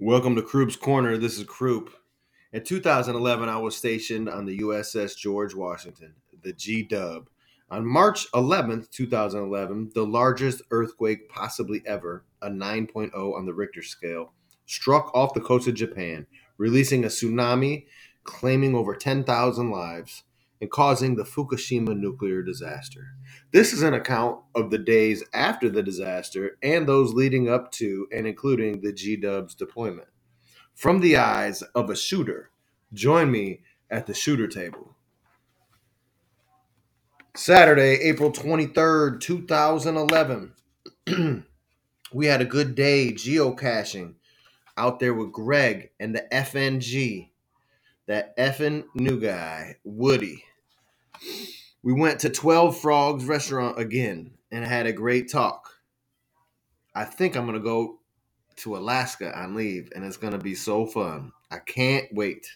Welcome to Kruep's Corner. This is Croup. In 2011, I was stationed on the USS George Washington, the G Dub. On March 11th, 2011, the largest earthquake possibly ever, a 9.0 on the Richter scale, struck off the coast of Japan, releasing a tsunami, claiming over 10,000 lives, and causing the Fukushima nuclear disaster. This is an account of the days after the disaster and those leading up to and including the G Dub's deployment. From the eyes of a shooter, join me at the shooter table. Saturday, April 23rd, 2011. we had a good day geocaching out there with Greg and the FNG, that effing new guy, Woody. We went to 12 Frogs restaurant again and had a great talk. I think I'm going to go to Alaska on leave and it's going to be so fun. I can't wait.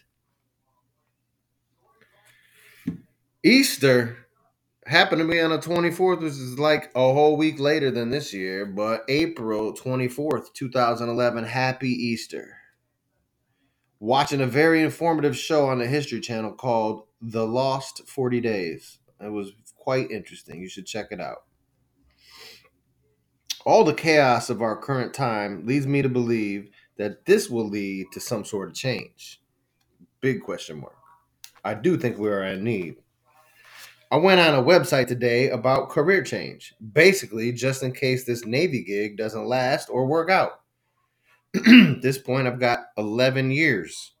Easter happened to be on the 24th, which is like a whole week later than this year, but April 24th, 2011. Happy Easter. Watching a very informative show on the History Channel called The Lost 40 Days. It was quite interesting. You should check it out. All the chaos of our current time leads me to believe that this will lead to some sort of change. Big question mark. I do think we are in need. I went on a website today about career change, basically, just in case this Navy gig doesn't last or work out. This point, I've got 11 years.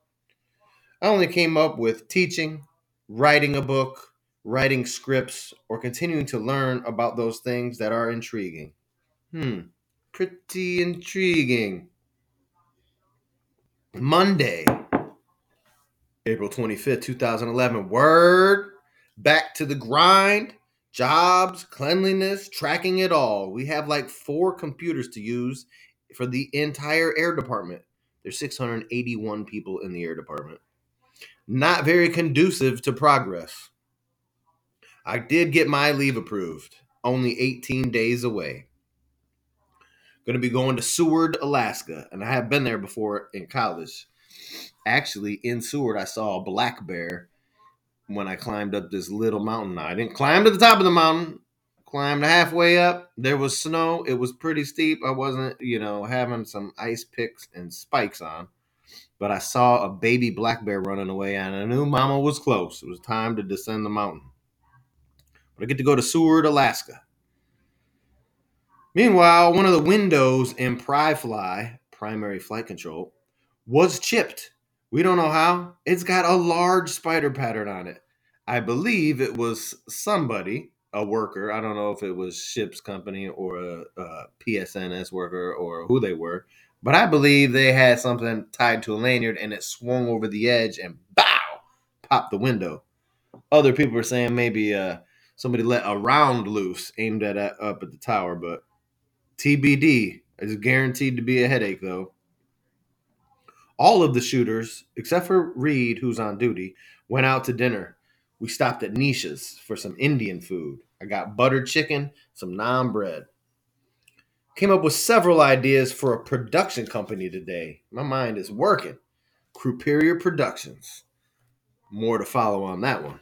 I only came up with teaching, writing a book, writing scripts, or continuing to learn about those things that are intriguing. Hmm, pretty intriguing. Monday, April 25th, 2011. Word back to the grind, jobs, cleanliness, tracking it all. We have like four computers to use for the entire air department. There's 681 people in the air department. Not very conducive to progress. I did get my leave approved, only 18 days away. Going to be going to Seward, Alaska, and I have been there before in college. Actually, in Seward, I saw a black bear when I climbed up this little mountain. I didn't climb to the top of the mountain. Climbed halfway up. There was snow. It was pretty steep. I wasn't, you know, having some ice picks and spikes on. But I saw a baby black bear running away, and I knew Mama was close. It was time to descend the mountain. But I get to go to Seward, Alaska. Meanwhile, one of the windows in PriFly, primary flight control, was chipped. We don't know how. It's got a large spider pattern on it. I believe it was somebody, a worker. I don't know if it was ship's company or a, a PSNS worker or who they were, but I believe they had something tied to a lanyard and it swung over the edge and bow, popped the window. Other people are saying maybe uh, somebody let a round loose aimed at up at the tower, but TBD. It's guaranteed to be a headache, though. All of the shooters, except for Reed, who's on duty, went out to dinner. We stopped at Nisha's for some Indian food. I got buttered chicken, some naan bread. Came up with several ideas for a production company today. My mind is working. Croupier Productions. More to follow on that one.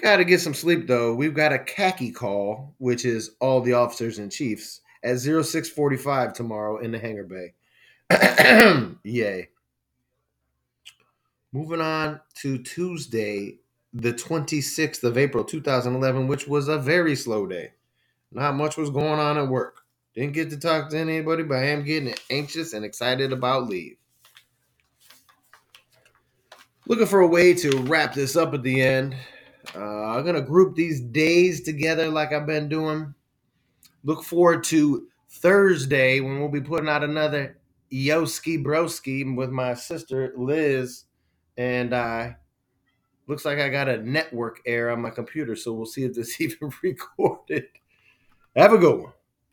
Got to get some sleep though. We've got a khaki call, which is all the officers and chiefs, at 0645 tomorrow in the hangar bay. Yay. Moving on to Tuesday, the 26th of April 2011, which was a very slow day. Not much was going on at work. Didn't get to talk to anybody, but I am getting anxious and excited about leave. Looking for a way to wrap this up at the end. Uh, I'm gonna group these days together like I've been doing. Look forward to Thursday when we'll be putting out another Yoski Broski with my sister Liz and I. Looks like I got a network error on my computer, so we'll see if this even recorded. Have a good one.